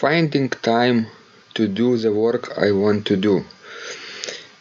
Finding time to do the work I want to do.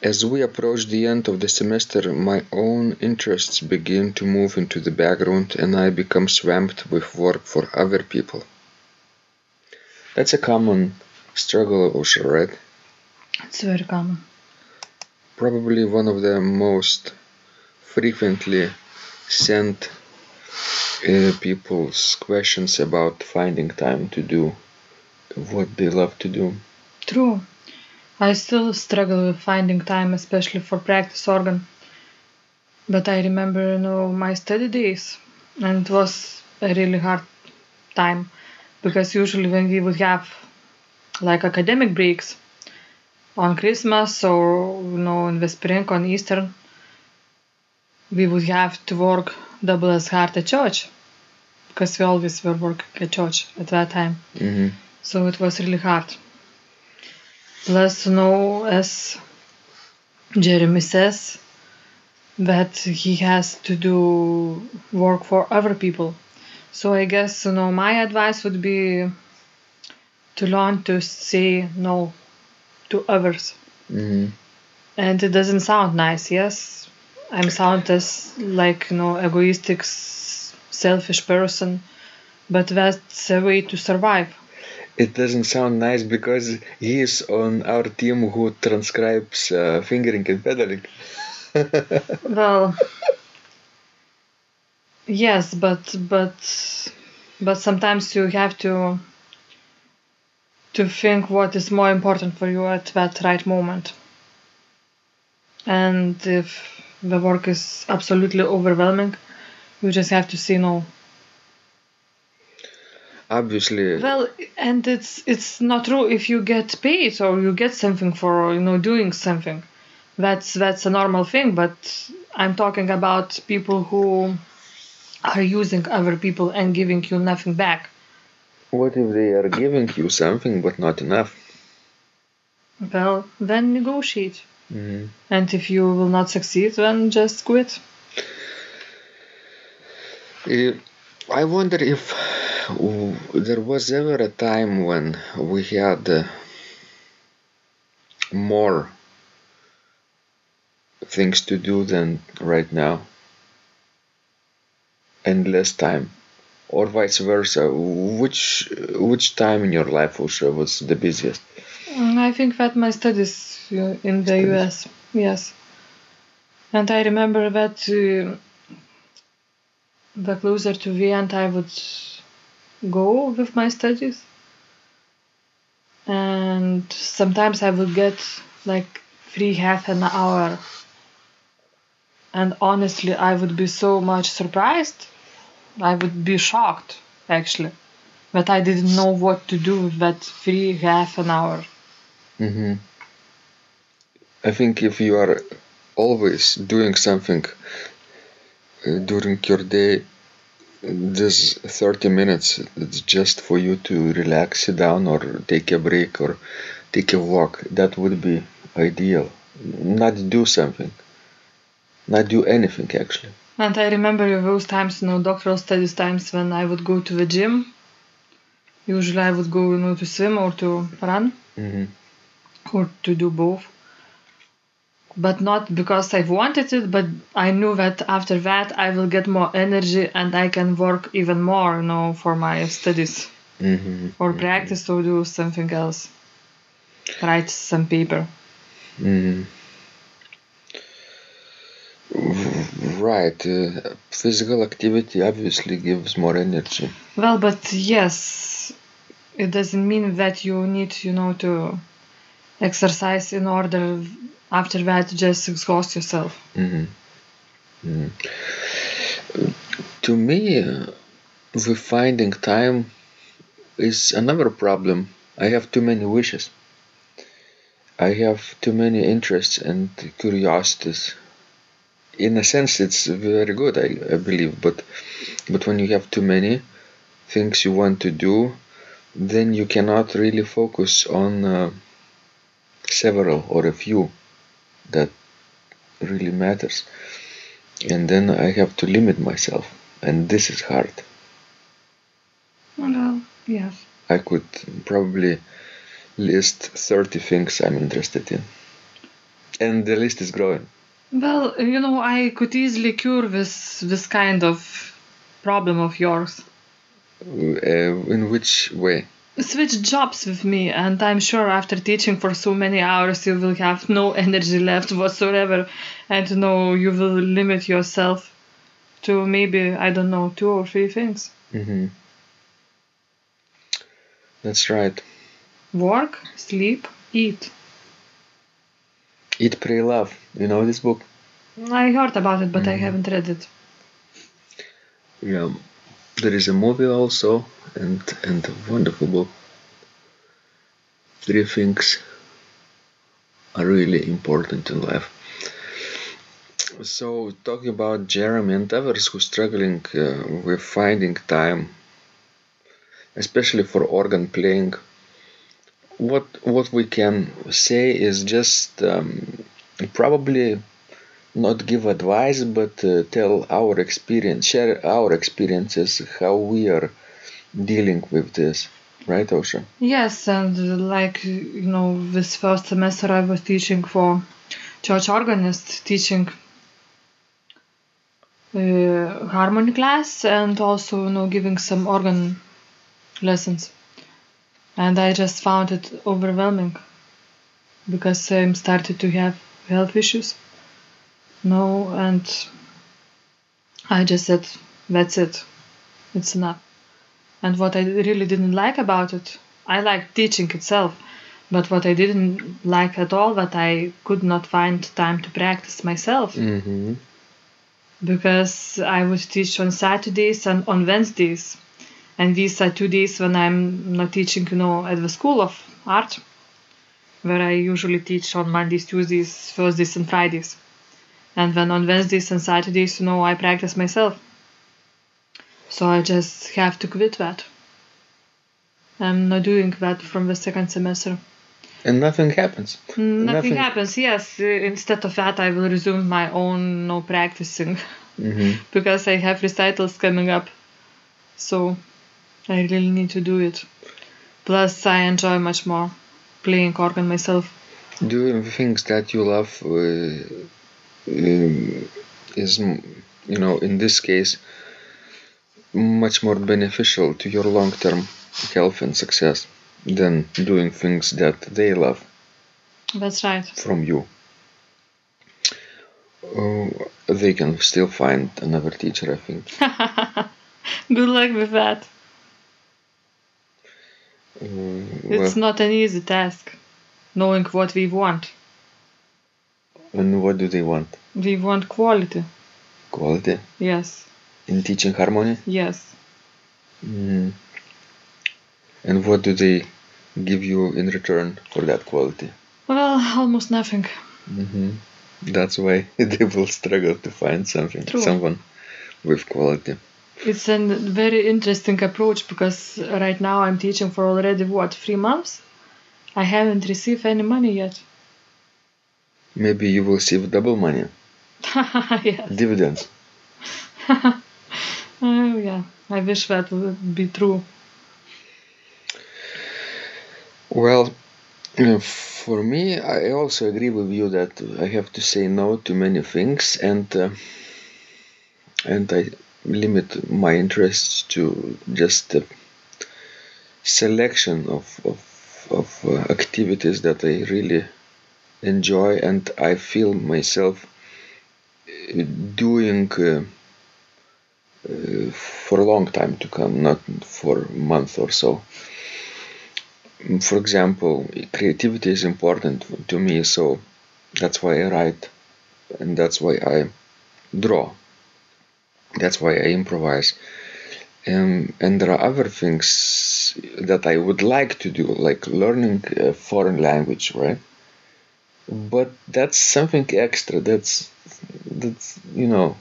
As we approach the end of the semester, my own interests begin to move into the background and I become swamped with work for other people. That's a common struggle, Ausra, right? it's very common. probably one of the most frequently sent uh, people's questions about finding time to do what they love to do. True. I still struggle with finding time, especially for practice organ. But I remember, you know, my study days, and it was a really hard time because usually when we would have like academic breaks on Christmas or you know in the spring on Easter, we would have to work double as hard at church because we always were working at church at that time hmm so it was really hard. Plus, you know, as Jeremy says, that he has to do work for other people. So I guess, you know, my advice would be to learn to say no to others. hmm And it doesn't sound nice, yes. I'm sound as like, you know, egoistic, selfish person, but that's a way to survive. It doesn't sound nice because he is on our team who transcribes uh, fingering and pedaling. Well, yes, but but but sometimes you have to to think what is more important for you at that right moment. And if the work is absolutely overwhelming, you just have to say no. Obviously, Well, and it's it's not true if you get paid or you get something for you know doing something. That's that's a normal thing, but I'm talking about people who are using other people and giving you nothing back. what if they are giving you something but not enough? Well, then negotiate. hmm And if you will not succeed, then just quit. Uh, I wonder if there was ever a time when we had uh, more things to do than right now and less time or vice versa which which time in your life Ausra, was the busiest Mm, I think that my studies uh, in the Studies. US, yes. And I remember that uh, the closer to the end I would go with my studies. And sometimes I would get like free half an hour. And honestly, I would be so much surprised. I would be shocked, actually, but I didn't know what to do with that free half an hour. hmm I think if you are always doing something uh, during your day this 30 minutes it's just for you to relax sit down or take a break or take a walk. That would be ideal. Not do something. Not do anything actually. And I remember those times, you know, doctoral studies times when I would go to the gym. Usually I would go, you know, to swim or to run hmm or to do both. But not because I've wanted it, but I knew that after that I will get more energy and I can work even more, you know, for my studies hmm or practice or do something else. Write some paper. hmm Right. Uh, physical activity obviously gives more energy. Well, but yes, it doesn't mean that you need, you know, to exercise in order after that just exhaust yourself. hmm hmm To me, uh, with finding time is another problem. I have too many wishes. I have too many interests and curiosities. In a sense, it's very good, I, I believe, but but when you have too many things you want to do, then you cannot really focus on uh, several or a few that really matters. And then I have to limit myself, and this is hard. Well, yes. I could probably list 30 things I'm interested in. And the list is growing. Well, you know, I could easily cure this this kind of problem of yours. Uh, in which way? Switch jobs with me, and I'm sure after teaching for so many hours, you will have no energy left whatsoever, and no you will limit yourself to maybe I don't know two or three things: hmm That's right. work, sleep, eat. Eat, Pray, Love. You know this book? I heard about it, but I Mhm. haven't read it. Yeah. There is a movie also, and and wonderful book. Three things are really important in life. So, talking about Jeremy and others who struggling uh, with finding time, especially for organ playing, what what we can say is just um, probably not give advice, but uh, tell our experience, share our experiences, how we are dealing with this, right, Ausra? Yes, and like you know, this first semester I was teaching for church organist, teaching uh, harmony class and also you know giving some organ lessons. And I just found it overwhelming because I started to have health issues. No, and I just said, that's it, it's enough. And what I really didn't like about it, I liked teaching itself, but what I didn't like at all, that I could not find time to practice myself Mm-hmm. because I would teach on Saturdays and on Wednesdays. And these are two days when I'm not teaching, you know, at the School of Art, where I usually teach on Mondays, Tuesdays, Thursdays, and Fridays. And then on Wednesdays and Saturdays, you know, I practice myself. So I just have to quit that. I'm not doing that from the second semester. And nothing happens. Nothing, Nothing- happens. Yes, instead of that, I will resume my own no practicing Mm-hmm. because I have recitals coming up. So I really need to do it. Plus, I enjoy much more playing organ myself. Doing things that you love uh, um, is, you know, in this case, much more beneficial to your long-term health and success than doing things that they love That's right. from you. Uh, they can still find another teacher, I think. Good luck with that. Uh, It's not an easy task, knowing what we want. And what do they want? They want quality. Quality Yes, in teaching harmony? yes. Mm. And what do they give you in return for that quality? Well, almost nothing. hmm That's why they will struggle to find something, True. someone with quality. It's a very interesting approach because right now I'm teaching for already what three months, I haven't received any money yet. Maybe you will receive double money, yes. dividends. Oh, yeah. I wish that would be true. Well, for me, I also agree with you that I have to say no to many things, and uh, and I limit my interests to just a selection of of, of uh, activities that I really enjoy, and I feel myself uh, doing. Uh, uh, for a long time to come, not for a month or so. For example, creativity is important to me, so that's why I write and that's why I draw. That's why I improvise. Um, and there are other things that I would like to do, like learning a foreign language, right? But that's something extra. That's that's you know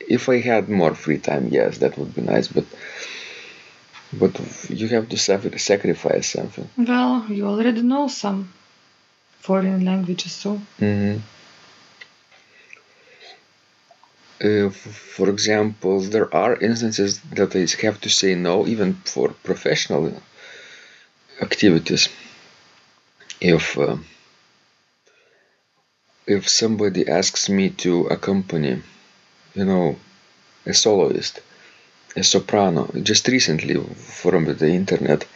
if I had more free time, yes, that would be nice. But but you have to sacrifice something. Well, you already know some foreign languages, so. Mm-hmm. Uh, for example, there are instances that I have to say no, even for professional activities. If uh, if somebody asks me to accompany you know, a soloist, a soprano. Just recently, from the internet,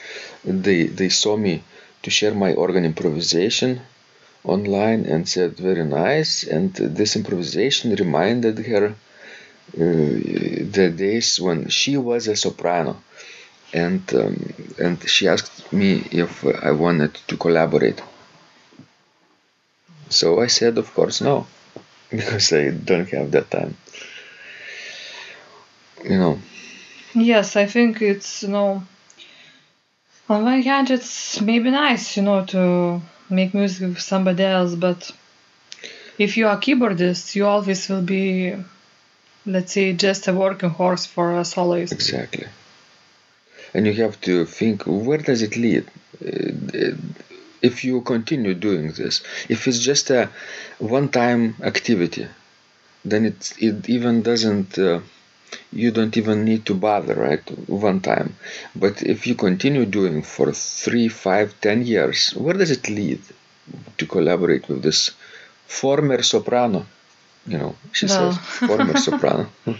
they they saw me to share my organ improvisation online and said very nice. And this improvisation reminded her uh, the days when she was a soprano, and um, and she asked me if I wanted to collaborate. So I said, of course, no, because I don't have that time you know. Yes, I think it's you know. On one hand, it's maybe nice, you know, to make music with somebody else, but if you are keyboardist, you always will be, let's say, just a working horse for a soloist. Exactly. And you have to think where does it lead? Uh, If you continue doing this, if it's just a one-time activity, then it it even doesn't. Uh, you don't even need to bother right one time but if you continue doing for three five ten years where does it lead to collaborate with this former soprano you know she Well. says former soprano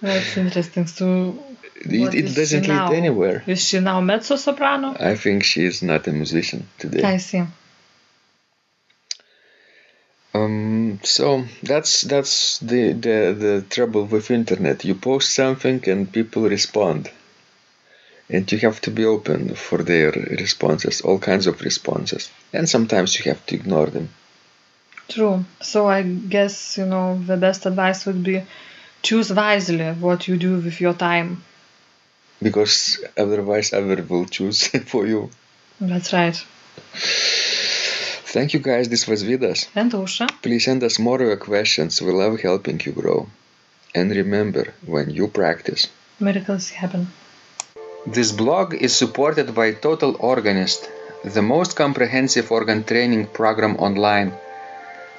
That's interesting. So, it, it doesn't lead anywhere Is she now mezzo soprano? i think she is not a musician today I see. Um, so that's that's the, the the trouble with internet. You post something and people respond, and you have to be open for their responses, all kinds of responses, and sometimes you have to ignore them. True. So I guess you know the best advice would be choose wisely what you do with your time. Because otherwise, I will choose for you. That's right. Thank you guys. This was Vidas. And Ausra. Please send us more of your questions. We love helping you grow. And remember, when you practice, Miracles happen. This blog is supported by Total Organist, the most comprehensive organ training program online,